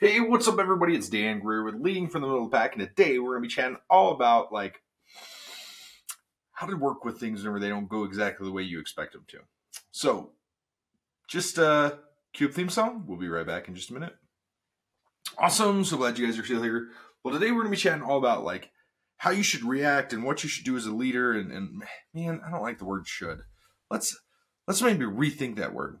Hey, what's up, everybody? It's Dan Greer with Leading from the Middle of the Pack, and today we're going to be chatting all about like how to work with things whenever they don't go exactly the way you expect them to. So, just uh, cube theme song. We'll be right back in just a minute. Awesome! So glad you guys are still here. Well, today we're going to be chatting all about like how you should react and what you should do as a leader. And, and man, I don't like the word "should." Let's let's maybe rethink that word.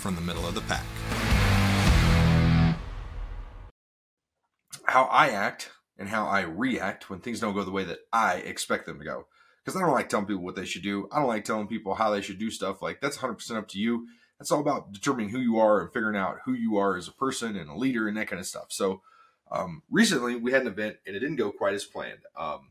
from the middle of the pack. How I act and how I react when things don't go the way that I expect them to go. Because I don't like telling people what they should do. I don't like telling people how they should do stuff. Like, that's 100% up to you. That's all about determining who you are and figuring out who you are as a person and a leader and that kind of stuff. So, um, recently we had an event and it didn't go quite as planned. Um,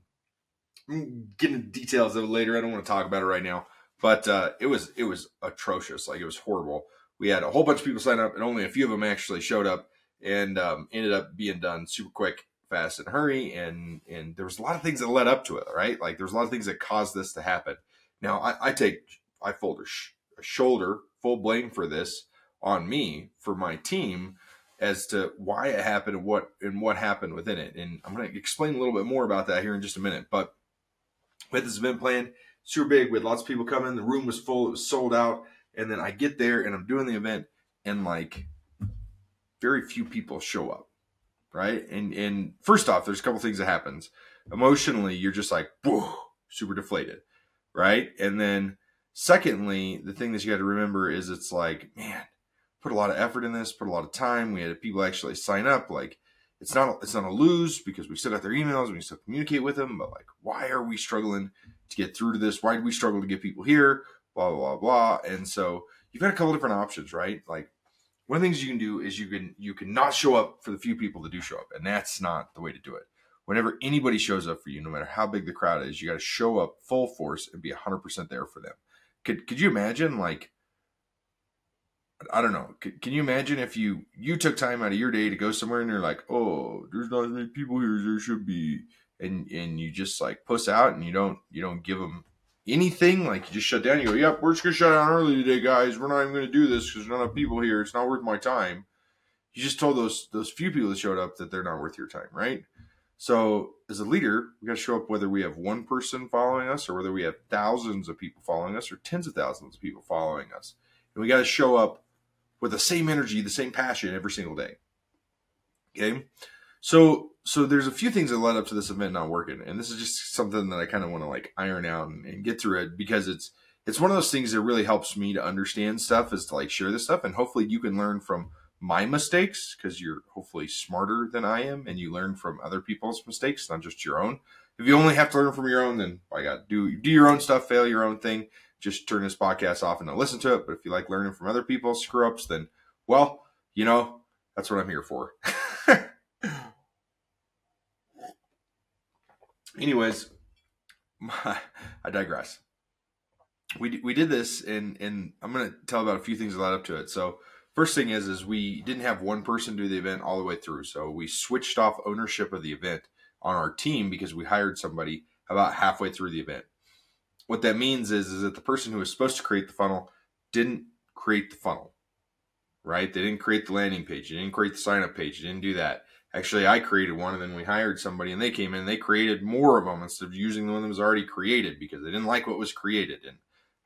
get into details of it later. I don't want to talk about it right now, but uh, it was it was atrocious. Like it was horrible we had a whole bunch of people sign up, and only a few of them actually showed up, and um, ended up being done super quick, fast, and hurry. And and there was a lot of things that led up to it, right? Like there was a lot of things that caused this to happen. Now I, I take I fold a, sh- a shoulder full blame for this on me for my team as to why it happened and what and what happened within it. And I'm going to explain a little bit more about that here in just a minute. But we had this event planned, super big. We had lots of people coming. The room was full. It was sold out. And then I get there and I'm doing the event and like very few people show up. Right. And and first off, there's a couple things that happens. Emotionally, you're just like, whoa, super deflated. Right. And then secondly, the thing that you got to remember is it's like, man, put a lot of effort in this, put a lot of time. We had people actually sign up. Like it's not it's not a lose because we sent out their emails and we still communicate with them. But like, why are we struggling to get through to this? Why did we struggle to get people here? Blah blah blah and so you've got a couple different options right? Like one of the things you can do is you can you can not show up for the few people that do show up and that's not the way to do it. Whenever anybody shows up for you no matter how big the crowd is you got to show up full force and be 100% there for them. Could could you imagine like I don't know. can you imagine if you you took time out of your day to go somewhere and you're like, oh, there's not as many people here as there should be, and and you just like puss out and you don't you don't give them anything, like you just shut down. You go, yep, we're just gonna shut down early today, guys. We're not even gonna do this because there's not enough people here. It's not worth my time. You just told those those few people that showed up that they're not worth your time, right? So as a leader, we got to show up whether we have one person following us or whether we have thousands of people following us or tens of thousands of people following us. And we got to show up with the same energy, the same passion every single day. Okay. So so there's a few things that led up to this event not working, and this is just something that I kind of want to like iron out and, and, get through it because it's it's one of those things that really helps me to understand stuff is to like share this stuff, and hopefully you can learn from my mistakes because you're hopefully smarter than I am, and you learn from other people's mistakes, not just your own. If you only have to learn from your own, then I got do do your own stuff, fail your own thing. Just turn this podcast off and don't listen to it. But if you like learning from other people's screw ups, then well, you know that's what I'm here for. anyways, I digress. We we did this, and and I'm gonna tell about a few things that led up to it. So first thing is is we didn't have one person do the event all the way through, so we switched off ownership of the event on our team because we hired somebody about halfway through the event. What that means is is that the person who was supposed to create the funnel didn't create the funnel, right? They didn't create the landing page, they didn't create the sign up page, they didn't do that. Actually, I created one and then we hired somebody and they came in and they created more of them instead of using the one that was already created because they didn't like what was created. And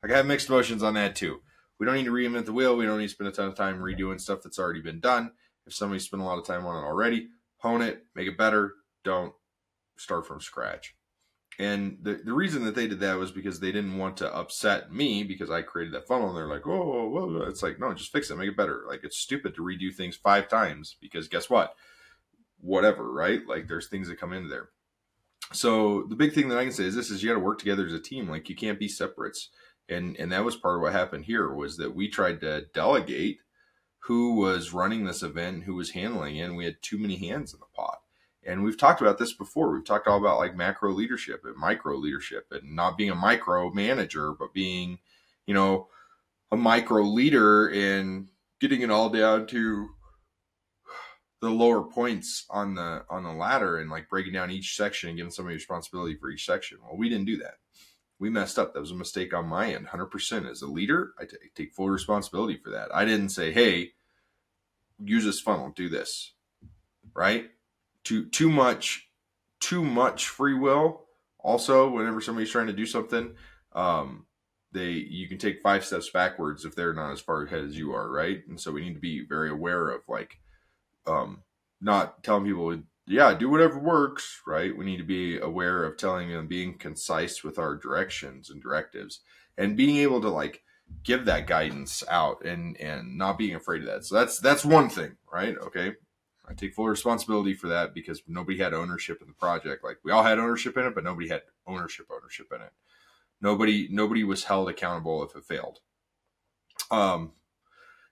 I have mixed emotions on that too. We don't need to reinvent the wheel. We don't need to spend a ton of time redoing stuff that's already been done. If somebody spent a lot of time on it already, hone it, make it better. Don't start from scratch. And the, the reason that they did that was because they didn't want to upset me because I created that funnel. And they're like, oh, well, it's like, no, just fix it, make it better. Like, it's stupid to redo things five times because guess what? Whatever, right? Like there's things that come into there. So the big thing that I can say is this is you got to work together as a team. Like you can't be separates. And and that was part of what happened here was that we tried to delegate who was running this event, who was handling it, and we had too many hands in the pot. And we've talked about this before. We've talked all about like macro leadership and micro leadership and not being a micro manager, but being, you know, a micro leader and getting it all down to the lower points on the on the ladder and like breaking down each section and giving somebody responsibility for each section. Well, we didn't do that. We messed up. That was a mistake on my end. 100% as a leader, I t- take full responsibility for that. I didn't say, "Hey, use this funnel, do this." Right? Too too much too much free will. Also, whenever somebody's trying to do something, um, they you can take five steps backwards if they're not as far ahead as you are, right? And so we need to be very aware of like um, not telling people, yeah, do whatever works, right? We need to be aware of telling them, being concise with our directions and directives, and being able to like give that guidance out and and not being afraid of that. So that's that's one thing, right? Okay. I take full responsibility for that because nobody had ownership in the project. Like we all had ownership in it, but nobody had ownership ownership in it. Nobody nobody was held accountable if it failed. Um,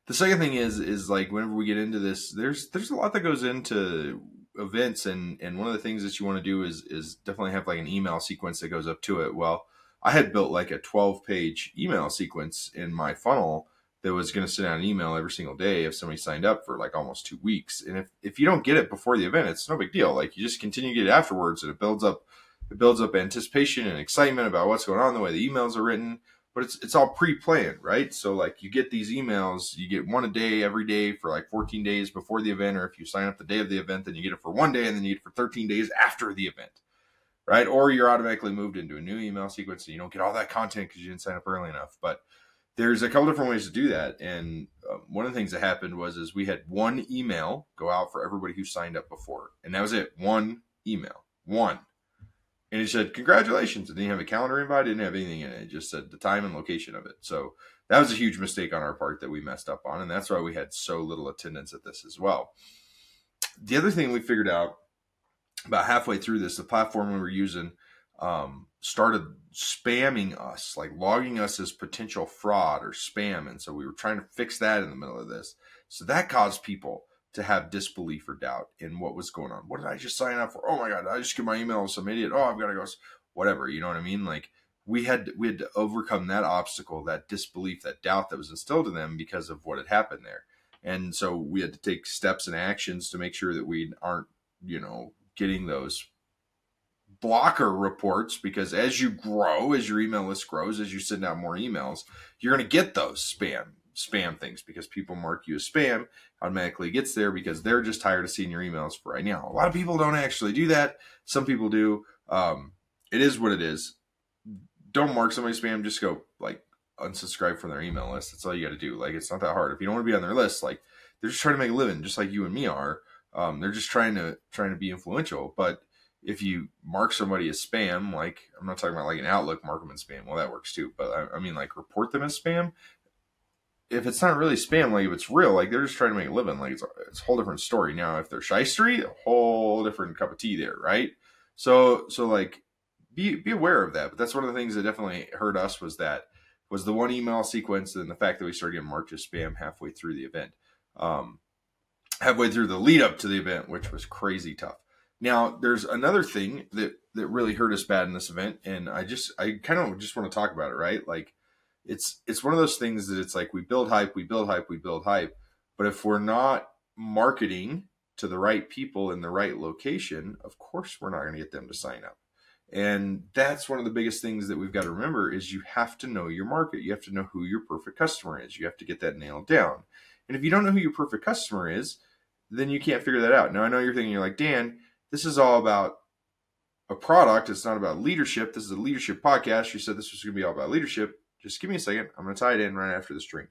the second thing is is like whenever we get into this there's there's a lot that goes into events and and one of the things that you want to do is is definitely have like an email sequence that goes up to it. Well i had built like a 12 page email sequence in my funnel that was going to send out an email every single day if somebody signed up for like almost two weeks. And if if you don't get it before the event it's no big deal. Like you just continue to get it afterwards and it builds up it builds up anticipation and excitement about what's going on the way the emails are written but it's it's all pre-planned, right? So like you get these emails, you get one a day every day for like 14 days before the event, or if you sign up the day of the event, then you get it for one day, and then you get it for 13 days after the event, right? Or you're automatically moved into a new email sequence, and you don't get all that content because you didn't sign up early enough. But there's a couple different ways to do that, and uh, one of the things that happened was is we had one email go out for everybody who signed up before, and that was it, one email, one and it said congratulations. It didn't have a calendar invite, It didn't have anything in it. It just said the time and location of it. So that was a huge mistake on our part that we messed up on, and that's why we had so little attendance at this as well. The other thing we figured out about halfway through this, the platform we were using um, started spamming us, like logging us as potential fraud or spam, and so we were trying to fix that in the middle of this. So that caused people to have disbelief or doubt in what was going on. What did I just sign up for? Oh my god, I just get my email with some idiot. Oh, I've got to go. Whatever, you know what I mean? Like we had we had to overcome that obstacle, that disbelief, that doubt that was instilled in them because of what had happened there. And so we had to take steps and actions to make sure that we aren't, you know, getting those blocker reports because as you grow, as your email list grows, as you send out more emails, you're going to get those spam spam things because people mark you as spam automatically gets there because they're just tired of seeing your emails for right now. A lot of people don't actually do that. Some people do. Um, it is what it is. Don't mark somebody spam. Just go like unsubscribe from their email list. That's all you got to do. Like it's not that hard. If you don't want to be on their list, like they're just trying to make a living, just like you and me are. Um, they're just trying to trying to be influential. But if you mark somebody as spam, like I'm not talking about like an Outlook mark them as spam. Well, that works too. But I, I mean, like report them as spam if it's not really spam, like if it's real, like they're just trying to make a living, like it's a, it's a whole different story. Now, if they're shystery, a whole different cup of tea there, right? So, so like, be be aware of that. But that's one of the things that definitely hurt us was that was the one email sequence and the fact that we started getting marked as spam halfway through the event, um, halfway through the lead up to the event, which was crazy tough. Now, there's another thing that that really hurt us bad in this event, and I just I kind of just want to talk about it, right? Like it's it's one of those things that it's like we build hype, we build hype, we build hype. But if we're not marketing to the right people in the right location, of course we're not going to get them to sign up. And that's one of the biggest things that we've got to remember is you have to know your market. You have to know who your perfect customer is. You have to get that nailed down. And if you don't know who your perfect customer is, then you can't figure that out. Now I know you're thinking you're like, Dan, this is all about a product. It's not about leadership. This is a leadership podcast. You said this was going to be all about leadership. Just give me a second. I'm going to tie it in right after this drink.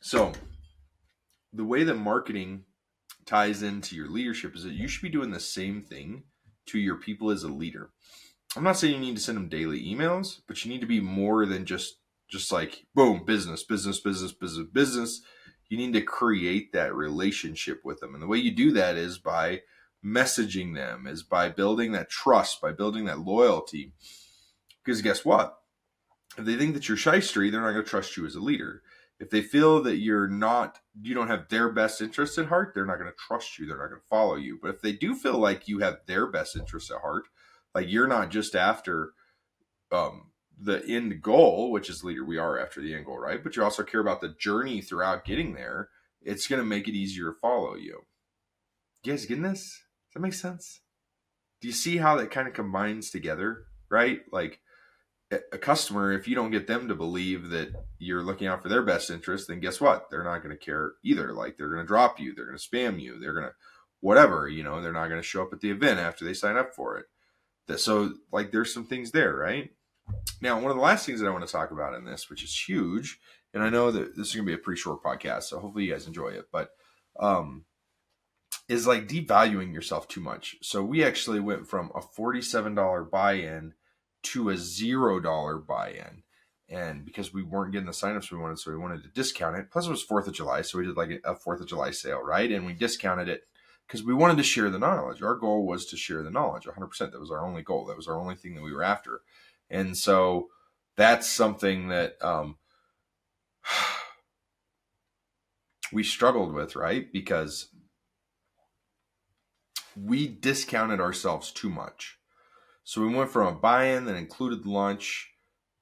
So, the way that marketing ties into your leadership is that you should be doing the same thing to your people as a leader. I'm not saying you need to send them daily emails, but you need to be more than just just like boom, business, business, business, business, business. You need to create that relationship with them. And the way you do that is by messaging them, is by building that trust, by building that loyalty because guess what? If they think that you're shystery, they're not going to trust you as a leader. If they feel that you're not, you don't have their best interests at heart, they're not going to trust you. They're not going to follow you. But if they do feel like you have their best interests at heart, like you're not just after um, the end goal, which is leader, we are after the end goal, right? But you also care about the journey throughout getting there. It's going to make it easier to follow you. You guys getting this? Does that make sense? Do you see how that kind of combines together, right? Like a customer, if you don't get them to believe that you're looking out for their best interest, then guess what? They're not going to care either. Like they're going to drop you, they're going to spam you, they're going to whatever, you know, they're not going to show up at the event after they sign up for it. So, like, there's some things there, right? Now, one of the last things that I want to talk about in this, which is huge, and I know that this is going to be a pretty short podcast, so hopefully you guys enjoy it, but um, is like devaluing yourself too much. So we actually went from a $47 buy-in to a zero dollar buy-in. And because we weren't getting the signups we wanted, so we wanted to discount it. Plus, it was Fourth of July, so we did like a Fourth of July sale, right? And we discounted it because we wanted to share the knowledge. Our goal was to share the knowledge 100%. That was our only goal. That was our only thing that we were after. And so that's something that um, we struggled with, right? Because we discounted ourselves too much. So we went from a buy-in that included lunch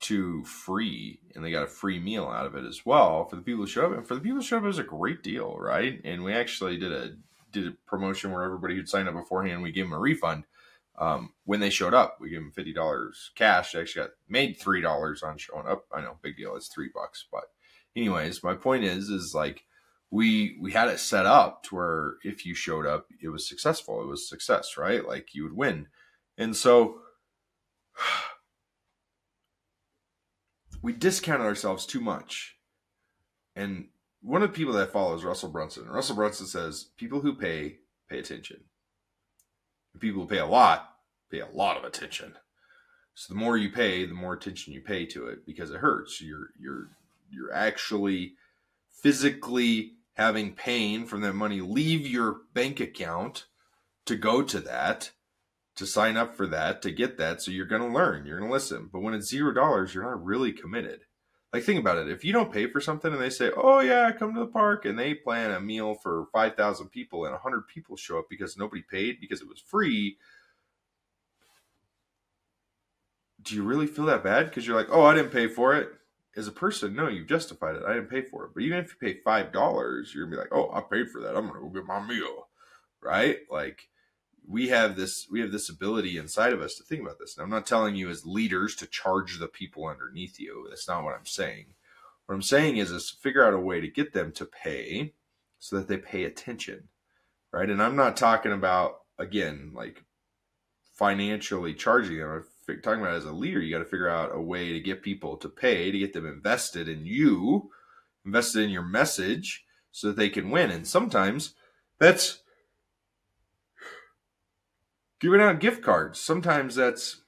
to free, and they got a free meal out of it as well for the people who showed up. And for the people who showed up, it was a great deal, right? And we actually did a did a promotion where everybody who'd signed up beforehand, we gave them a refund um, when they showed up. We gave them fifty dollars cash. They actually got made three dollars on showing up. I know, big deal. It's three bucks, but anyways, my point is, is like we we had it set up to where if you showed up, it was successful. It was success, right? Like you would win and so we discounted ourselves too much. And one of the people that follows Russell Brunson. Russell Brunson says people who pay pay attention. people who pay a lot pay a lot of attention. So the more you pay, the more attention you pay to it because it hurts. You're you're you're actually physically having pain from that money leave your bank account to go to that to sign up for that to get that. So you're going to learn, you're going to listen. But when it's zero dollars, you're not really committed. Like think about it. If you don't pay for something and they say, "Oh yeah, come to the park," and they plan a meal for five thousand people and hundred people show up because nobody paid because it was free, do you really feel that bad? Because you're like, "Oh, I didn't pay for it." As a person, no, you've justified it. I didn't pay for it. But even if you pay five dollars, you're gonna be like, "Oh, I paid for that. I'm gonna go get my meal," right? Like we have this we have this ability inside of us to think about this. And I'm not telling you as leaders to charge the people underneath you. That's not what I'm saying. What I'm saying is is figure out a way to get them to pay so that they pay attention. Right? And I'm not talking about again like financially charging them. I'm talking about as a leader, you got to figure out a way to get people to pay, to get them invested in you, invested in your message so that they can win. And sometimes that's giving out gift cards. Sometimes that's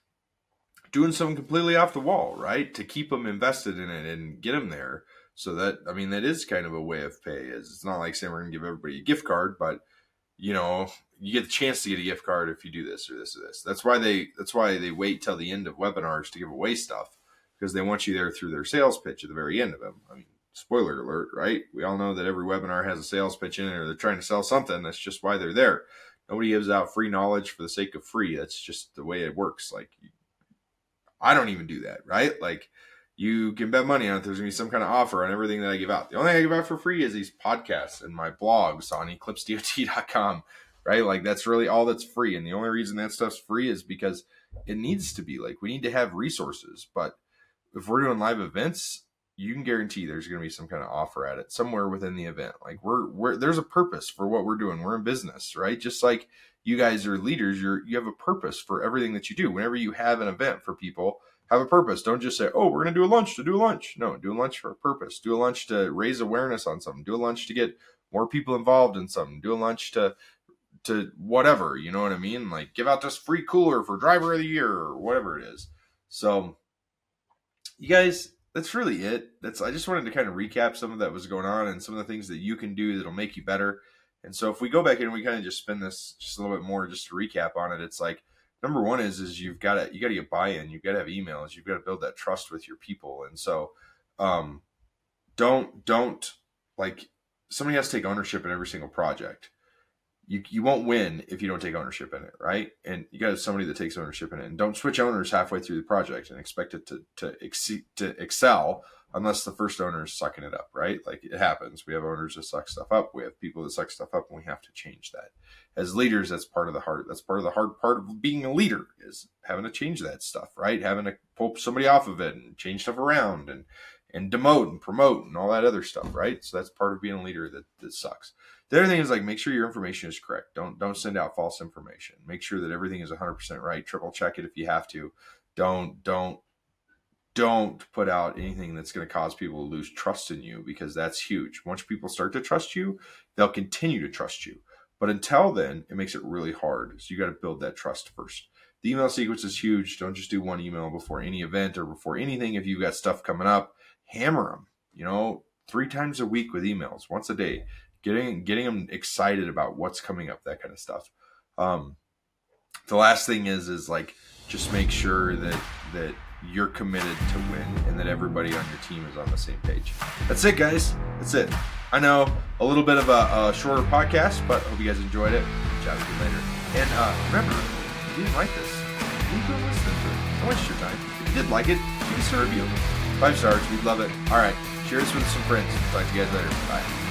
doing something completely off the wall, right? To keep them invested in it and get them there. So that I mean that is kind of a way of pay. Is it's not like saying we're gonna give everybody a gift card, but you know you get the chance to get a gift card if you do this or this or this. That's why they that's why they wait till the end of webinars to give away stuff because they want you there through their sales pitch at the very end of them. I mean, spoiler alert, right? We all know that every webinar has a sales pitch in it or they're trying to sell something. That's just why they're there nobody gives out free knowledge for the sake of free. That's just the way it works. Like, I don't even do that, right? Like, you can bet money on it. There's gonna be some kind of offer on everything that I give out. The only thing I give out for free is these podcasts and my blogs on eclipsedot.com, right? Like, that's really all that's free. And the only reason that stuff's free is because it needs to be. Like, we need to have resources. But if we're doing live events, you can guarantee there's going to be some kind of offer at it somewhere within the event. Like we're we're there's a purpose for what we're doing. We're in business, right? Just like you guys are leaders, you're you have a purpose for everything that you do. Whenever you have an event for people, have a purpose. Don't just say, "Oh, we're going to do a lunch to do a lunch." No, do a lunch for a purpose. Do a lunch to raise awareness on something. Do a lunch to get more people involved in something. Do a lunch to to whatever, you know what I mean? Like give out this free cooler for driver of the year or whatever it is. So you guys that's really it. That's I just wanted to kind of recap some of that was going on and some of the things that you can do that'll make you better. And so if we go back in and we kind of just spin this just a little bit more just to recap on it, it's like number one is is you've got to you got to get buy-in. You've got to have emails. You've got to build that trust with your people. And so, um, don't don't like somebody has to take ownership in every single project. You, you won't win if you don't take ownership in it, right? And you got to have somebody that takes ownership in it. And don't switch owners halfway through the project and expect it to to exceed to excel unless the first owner is sucking it up, right? Like it happens. We have owners that suck stuff up. We have people that suck stuff up, and we have to change that. As leaders, that's part of the hard. That's part of the hard part of being a leader is having to change that stuff, right? Having to pull somebody off of it and change stuff around and and demote and promote and all that other stuff, right? So that's part of being a leader that, that sucks. The other thing is like make sure your information is correct. Don't don't send out false information. Make sure that everything is 100% right. Triple check it if you have to. Don't don't don't put out anything that's going to cause people to lose trust in you because that's huge. Once people start to trust you, they'll continue to trust you. But until then, it makes it really hard. So you got to build that trust first. The email sequence is huge. Don't just do one email before any event or before anything. If you've got stuff coming up, hammer them. You know, three times a week with emails, once a day, getting getting them excited about what's coming up, that kind of stuff. Um, the last thing is is like just make sure that that you're committed to win and that everybody on your team is on the same page. That's it, guys. That's it. I know a little bit of a, a shorter podcast, but hope you guys enjoyed it. Chat with you later. And uh, remember, if you didn't like this, leave a listen to it. Don't waste your time. If you did like it, give us a review. Five stars. We'd love it. All right. Cheers with some friends. Talk to you guys later. Bye.